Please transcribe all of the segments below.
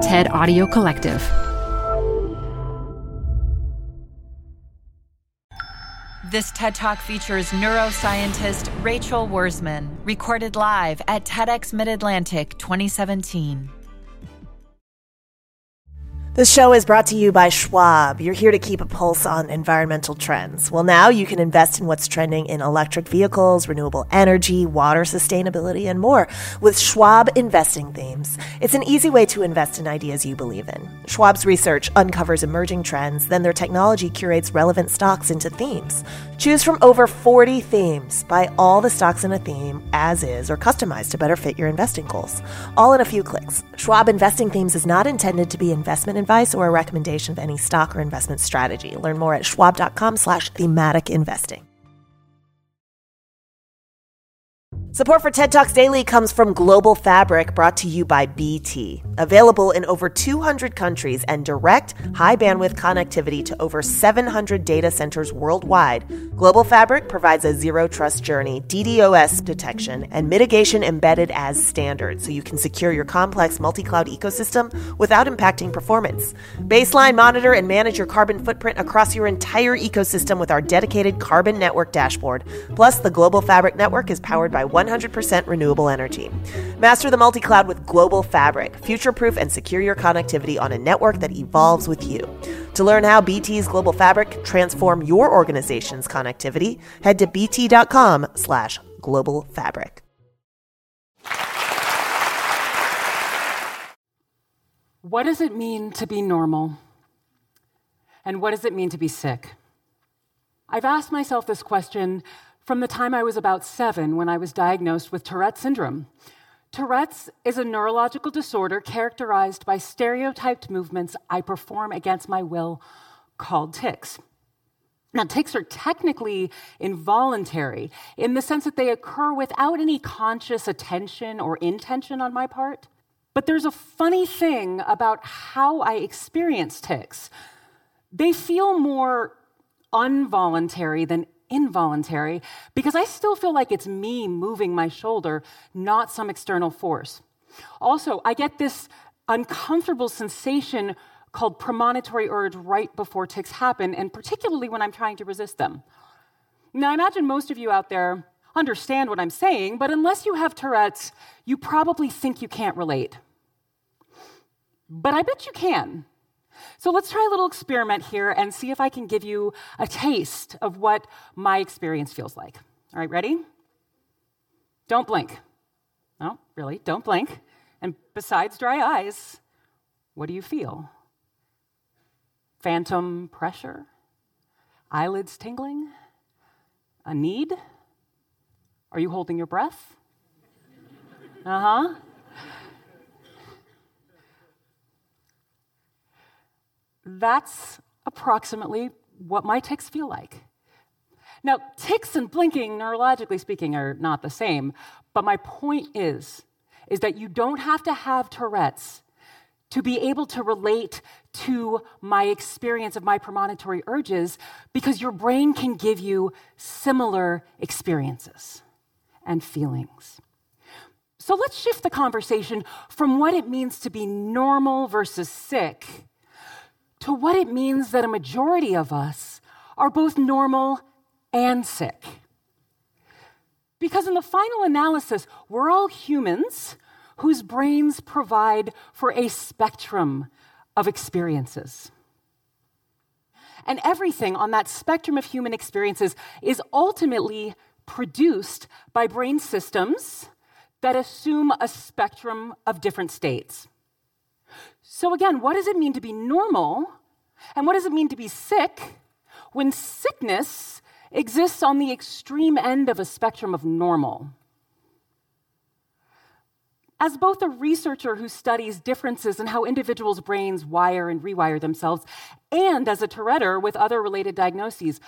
TED Audio Collective. This TED Talk features neuroscientist Rachel Wurzman, recorded live at TEDx Mid Atlantic 2017. This show is brought to you by Schwab. You're here to keep a pulse on environmental trends. Well, now you can invest in what's trending in electric vehicles, renewable energy, water sustainability, and more with Schwab investing themes. It's an easy way to invest in ideas you believe in. Schwab's research uncovers emerging trends, then their technology curates relevant stocks into themes. Choose from over 40 themes. Buy all the stocks in a theme as is or customized to better fit your investing goals. All in a few clicks. Schwab investing themes is not intended to be investment advice or a recommendation of any stock or investment strategy. Learn more at schwab.com slash thematic investing. Support for TED Talks Daily comes from Global Fabric, brought to you by BT. Available in over 200 countries and direct, high bandwidth connectivity to over 700 data centers worldwide, Global Fabric provides a zero trust journey, DDoS detection, and mitigation embedded as standard so you can secure your complex multi cloud ecosystem without impacting performance. Baseline, monitor, and manage your carbon footprint across your entire ecosystem with our dedicated Carbon Network dashboard. Plus, the Global Fabric network is powered by 100% renewable energy. Master the multi cloud with Global Fabric. Future proof and secure your connectivity on a network that evolves with you. To learn how BT's Global Fabric transform your organization's connectivity, head to bt.com slash global fabric. What does it mean to be normal? And what does it mean to be sick? I've asked myself this question from the time I was about seven when I was diagnosed with Tourette syndrome. Tourette's is a neurological disorder characterized by stereotyped movements I perform against my will called tics. Now, tics are technically involuntary in the sense that they occur without any conscious attention or intention on my part. But there's a funny thing about how I experience tics. They feel more involuntary than involuntary because I still feel like it's me moving my shoulder, not some external force. Also, I get this uncomfortable sensation called premonitory urge right before tics happen, and particularly when I'm trying to resist them. Now, I imagine most of you out there understand what I'm saying, but unless you have Tourette's, you probably think you can't relate. But I bet you can. So let's try a little experiment here and see if I can give you a taste of what my experience feels like. All right, ready? Don't blink. No, really, don't blink. And besides dry eyes, what do you feel? Phantom pressure? Eyelids tingling? A need? Are you holding your breath? Uh huh. That's approximately what my tics feel like. Now, tics and blinking, neurologically speaking, are not the same, but my point is, is that you don't have to have Tourette's to be able to relate to my experience of my premonitory urges because your brain can give you similar experiences and feelings. So let's shift the conversation from what it means to be normal versus sick to what it means that a majority of us are both normal and sick. Because in the final analysis, we're all humans whose brains provide for a spectrum of experiences. And everything on that spectrum of human experiences is ultimately produced by brain systems that assume a spectrum of different states. So, again, what does it mean to be normal? And what does it mean to be sick when sickness exists on the extreme end of a spectrum of normal? As both a researcher who studies differences in how individuals' brains wire and rewire themselves, and as a Touretteer with other related diagnoses,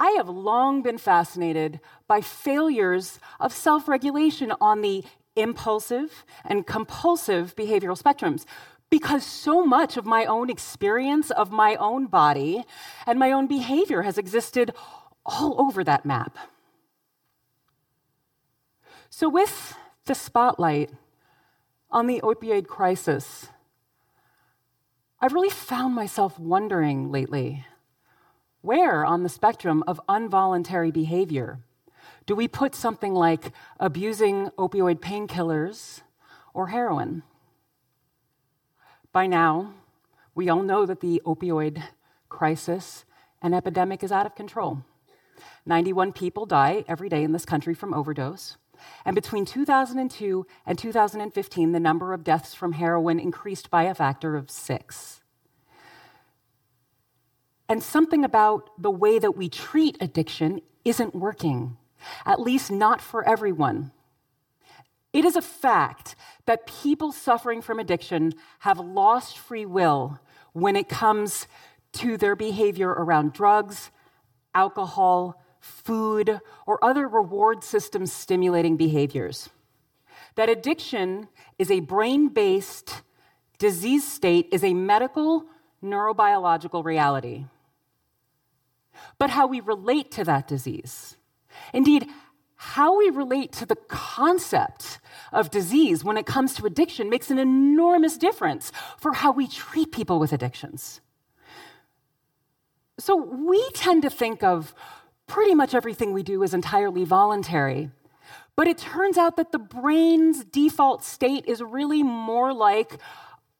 I have long been fascinated by failures of self regulation on the impulsive and compulsive behavioral spectrums, because so much of my own experience of my own body and my own behavior has existed all over that map. So, with the spotlight on the opioid crisis, I've really found myself wondering lately where on the spectrum of involuntary behavior do we put something like abusing opioid painkillers or heroin? By now, we all know that the opioid crisis and epidemic is out of control. 91 people die every day in this country from overdose. And between 2002 and 2015, the number of deaths from heroin increased by a factor of six. And something about the way that we treat addiction isn't working, at least not for everyone. It is a fact that people suffering from addiction have lost free will when it comes to their behavior around drugs, alcohol, food, or other reward system stimulating behaviors. That addiction is a brain based disease state is a medical neurobiological reality. But how we relate to that disease, indeed, how we relate to the concept of disease when it comes to addiction makes an enormous difference for how we treat people with addictions. So we tend to think of pretty much everything we do is entirely voluntary. But it turns out that the brain's default state is really more like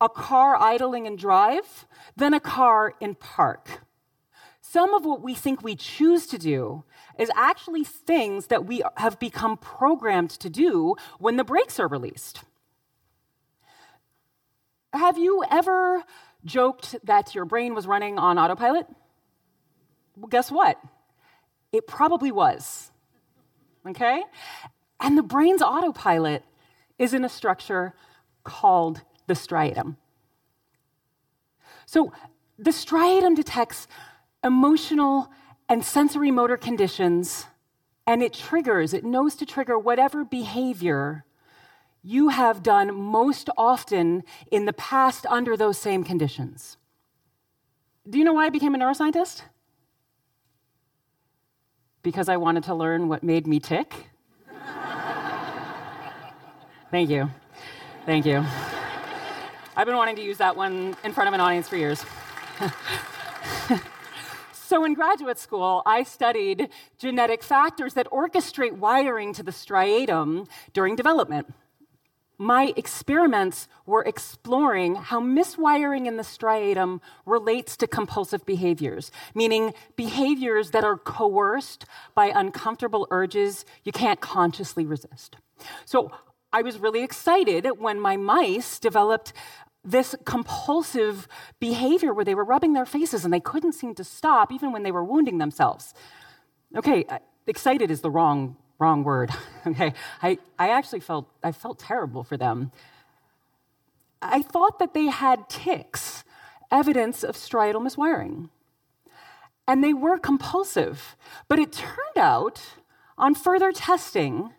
a car idling in drive than a car in park. Some of what we think we choose to do is actually things that we have become programmed to do when the brakes are released. Have you ever joked that your brain was running on autopilot? Well, guess what? It probably was. Okay? And the brain's autopilot is in a structure called the striatum. So the striatum detects emotional and sensory motor conditions, and it triggers, it knows to trigger whatever behavior you have done most often in the past under those same conditions. Do you know why I became a neuroscientist? because I wanted to learn what made me tick. Thank you. Thank you. I've been wanting to use that one in front of an audience for years. so, in graduate school, I studied genetic factors that orchestrate wiring to the striatum during development my experiments were exploring how miswiring in the striatum relates to compulsive behaviors, meaning behaviors that are coerced by uncomfortable urges you can't consciously resist. So I was really excited when my mice developed this compulsive behavior where they were rubbing their faces and they couldn't seem to stop even when they were wounding themselves. Okay, excited is the wrong wrong word. okay, I, I actually felt I felt terrible for them. I thought that they had tics, evidence of striatal miswiring. And they were compulsive. But it turned out, on further testing,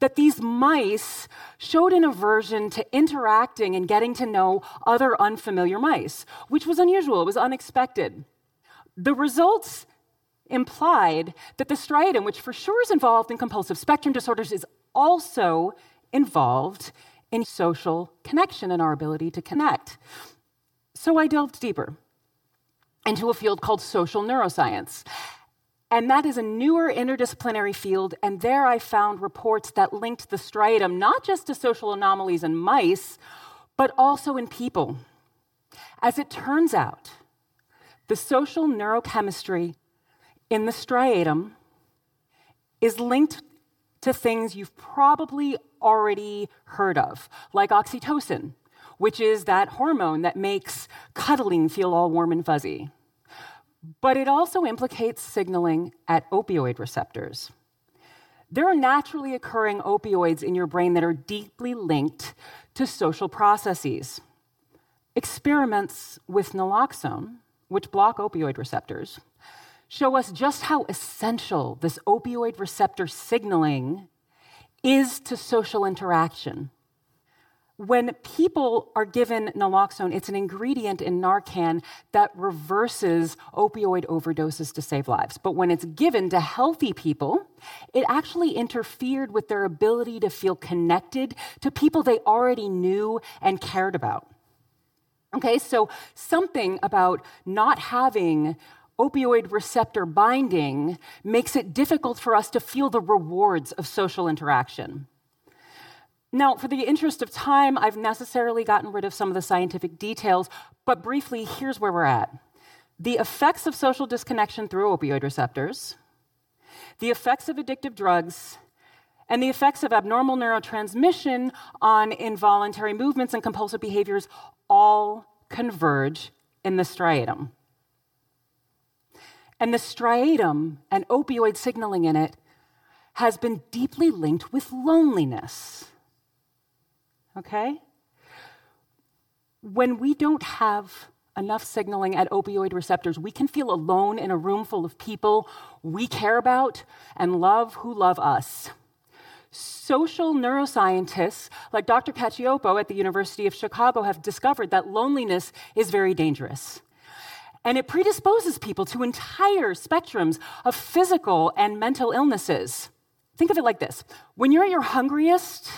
that these mice showed an aversion to interacting and getting to know other unfamiliar mice, which was unusual, it was unexpected. The results implied that the striatum, which for sure is involved in compulsive spectrum disorders, is also involved in social connection and our ability to connect. So I delved deeper into a field called social neuroscience. And that is a newer interdisciplinary field, and there I found reports that linked the striatum not just to social anomalies in mice, but also in people. As it turns out, the social neurochemistry in the striatum is linked to things you've probably already heard of, like oxytocin, which is that hormone that makes cuddling feel all warm and fuzzy. But it also implicates signaling at opioid receptors. There are naturally occurring opioids in your brain that are deeply linked to social processes. Experiments with naloxone, which block opioid receptors, show us just how essential this opioid receptor signaling is to social interaction. When people are given naloxone, it's an ingredient in Narcan that reverses opioid overdoses to save lives. But when it's given to healthy people, it actually interfered with their ability to feel connected to people they already knew and cared about. Okay, so something about not having opioid receptor binding makes it difficult for us to feel the rewards of social interaction. Now, for the interest of time, I've necessarily gotten rid of some of the scientific details, but briefly, here's where we're at. The effects of social disconnection through opioid receptors, the effects of addictive drugs, and the effects of abnormal neurotransmission on involuntary movements and compulsive behaviors all converge in the striatum. And the striatum and opioid signaling in it has been deeply linked with loneliness. Okay? When we don't have enough signaling at opioid receptors, we can feel alone in a room full of people we care about and love who love us. Social neuroscientists like Dr. Cacioppo at the University of Chicago have discovered that loneliness is very dangerous. And it predisposes people to entire spectrums of physical and mental illnesses. Think of it like this when you're at your hungriest,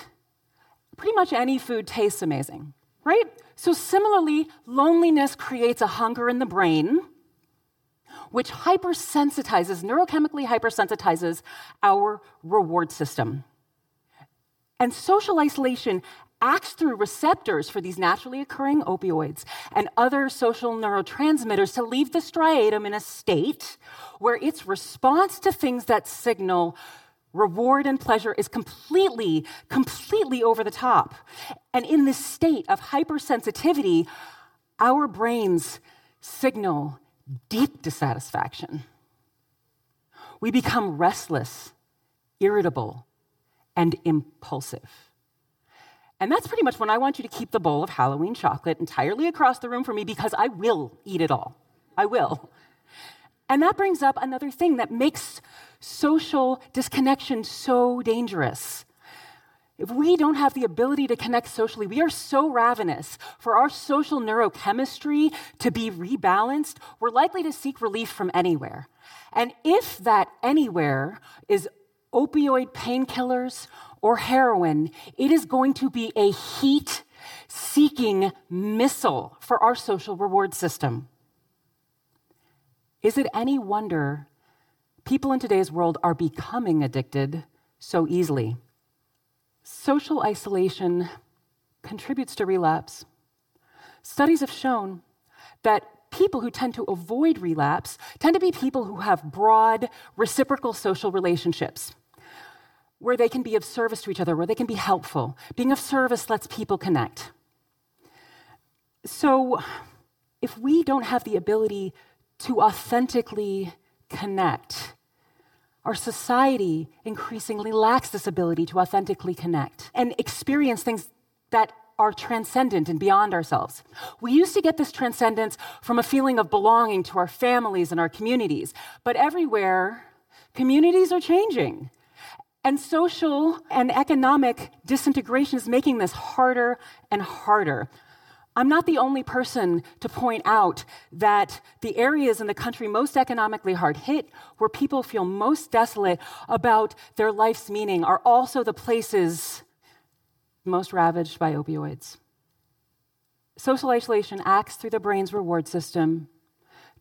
pretty much any food tastes amazing, right? So, similarly, loneliness creates a hunger in the brain, which hypersensitizes, neurochemically hypersensitizes our reward system. And social isolation acts through receptors for these naturally occurring opioids and other social neurotransmitters to leave the striatum in a state where its response to things that signal reward and pleasure is completely, completely over the top. And in this state of hypersensitivity, our brains signal deep dissatisfaction. We become restless, irritable, and impulsive. And that's pretty much when I want you to keep the bowl of Halloween chocolate entirely across the room for me because I will eat it all. I will. And that brings up another thing that makes social disconnection so dangerous. If we don't have the ability to connect socially, we are so ravenous for our social neurochemistry to be rebalanced, we're likely to seek relief from anywhere. And if that anywhere is opioid painkillers or heroin, it is going to be a heat seeking missile for our social reward system. Is it any wonder people in today's world are becoming addicted so easily? Social isolation contributes to relapse. Studies have shown that people who tend to avoid relapse tend to be people who have broad, reciprocal social relationships where they can be of service to each other, where they can be helpful. Being of service lets people connect. So, if we don't have the ability to authentically connect, our society increasingly lacks this ability to authentically connect and experience things that are transcendent and beyond ourselves. We used to get this transcendence from a feeling of belonging to our families and our communities, but everywhere, communities are changing. And social and economic disintegration is making this harder and harder. I'm not the only person to point out that the areas in the country most economically hard hit, where people feel most desolate about their life's meaning, are also the places most ravaged by opioids. Social isolation acts through the brain's reward system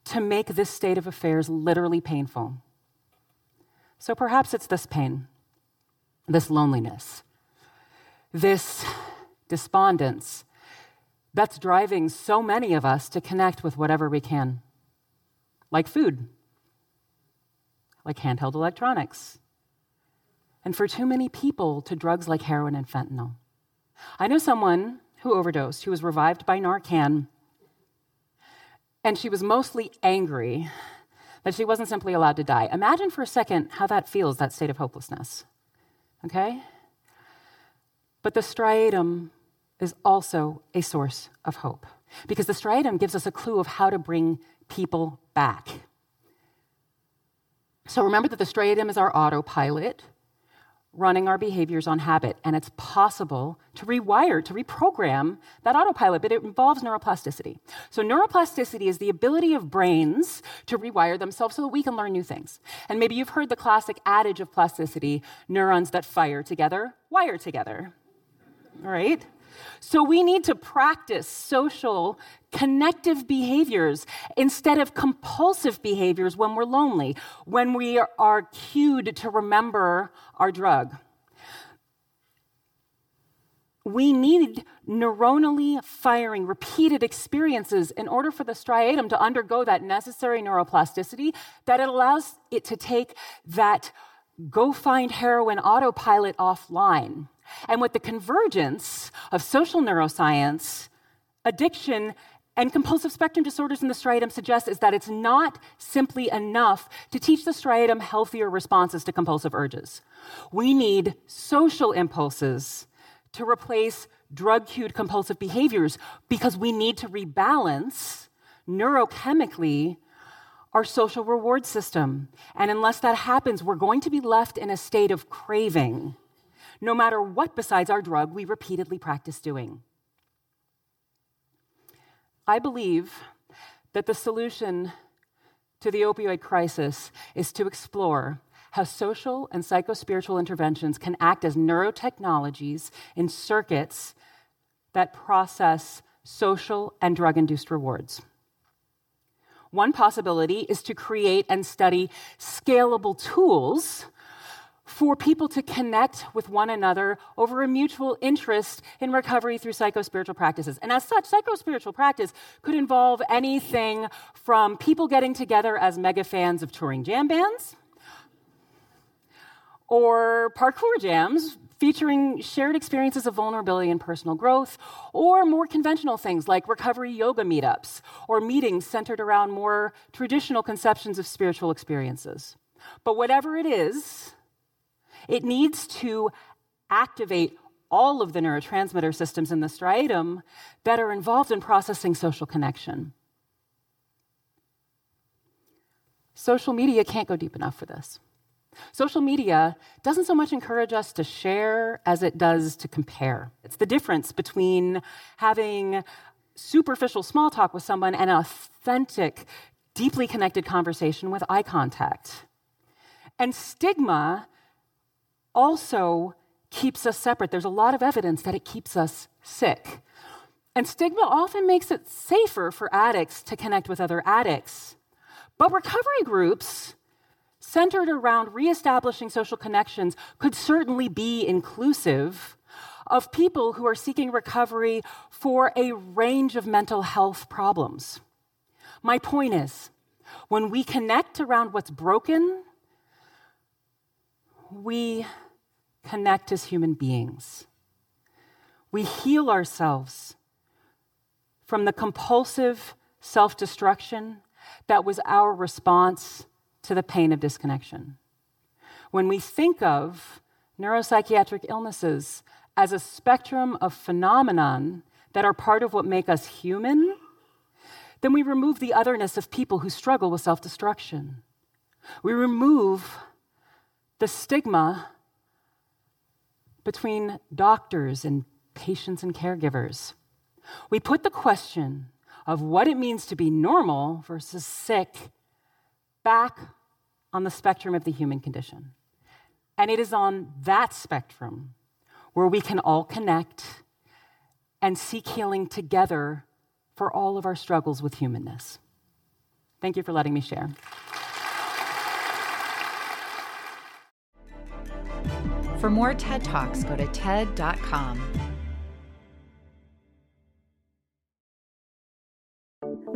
to make this state of affairs literally painful. So perhaps it's this pain this loneliness, this despondence that's driving so many of us to connect with whatever we can, like food, like handheld electronics, and for too many people to drugs like heroin and fentanyl. I know someone who overdosed, who was revived by Narcan, and she was mostly angry that she wasn't simply allowed to die. Imagine for a second how that feels, that state of hopelessness. Okay? But the striatum is also a source of hope because the striatum gives us a clue of how to bring people back. So remember that the striatum is our autopilot running our behaviors on habit. And it's possible to rewire, to reprogram that autopilot, but it involves neuroplasticity. So, neuroplasticity is the ability of brains to rewire themselves so that we can learn new things. And maybe you've heard the classic adage of plasticity neurons that fire together wire together. Right? So we need to practice social connective behaviors instead of compulsive behaviors when we're lonely, when we are cued to remember our drug. We need neuronally firing repeated experiences in order for the striatum to undergo that necessary neuroplasticity that allows it to take that go find heroin autopilot offline. And with the convergence of social neuroscience, addiction, and compulsive spectrum disorders in the striatum suggests is that it's not simply enough to teach the striatum healthier responses to compulsive urges. We need social impulses to replace drug cued compulsive behaviors because we need to rebalance neurochemically our social reward system. And unless that happens, we're going to be left in a state of craving no matter what besides our drug we repeatedly practice doing. I believe that the solution to the opioid crisis is to explore how social and psychospiritual interventions can act as neurotechnologies in circuits that process social and drug induced rewards. One possibility is to create and study scalable tools for people to connect with one another over a mutual interest in recovery through psychospiritual practices. And as such, psychospiritual practice could involve anything from people getting together as mega fans of touring jam bands or parkour jams featuring shared experiences of vulnerability and personal growth, or more conventional things like recovery yoga meetups or meetings centered around more traditional conceptions of spiritual experiences. But whatever it is, it needs to activate all of the neurotransmitter systems in the striatum that are involved in processing social connection. Social media can't go deep enough for this. Social media doesn't so much encourage us to share as it does to compare. It's the difference between having superficial small talk with someone and an authentic, deeply connected conversation with eye contact. And stigma also keeps us separate. There's a lot of evidence that it keeps us sick. And stigma often makes it safer for addicts to connect with other addicts. But recovery groups centered around reestablishing social connections could certainly be inclusive of people who are seeking recovery for a range of mental health problems. My point is, when we connect around what's broken, we connect as human beings. We heal ourselves from the compulsive self destruction that was our response to the pain of disconnection. When we think of neuropsychiatric illnesses as a spectrum of phenomenon that are part of what make us human, then we remove the otherness of people who struggle with self destruction. We remove the stigma between doctors and patients and caregivers. We put the question of what it means to be normal versus sick back on the spectrum of the human condition. And it is on that spectrum where we can all connect and seek healing together for all of our struggles with humanness. Thank you for letting me share. For more TED Talks, go to TED.com.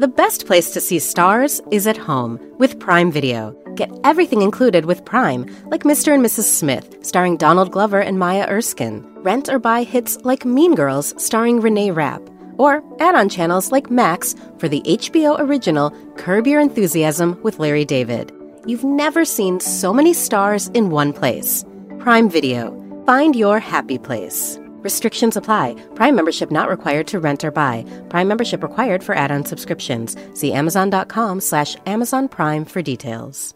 The best place to see stars is at home with Prime Video. Get everything included with Prime, like Mr. and Mrs. Smith, starring Donald Glover and Maya Erskine. Rent or buy hits like Mean Girls, starring Renee Rapp. Or add on channels like Max for the HBO original Curb Your Enthusiasm with Larry David. You've never seen so many stars in one place. Prime Video. Find your happy place. Restrictions apply. Prime membership not required to rent or buy. Prime membership required for add-on subscriptions. See Amazon.com slash Amazon Prime for details.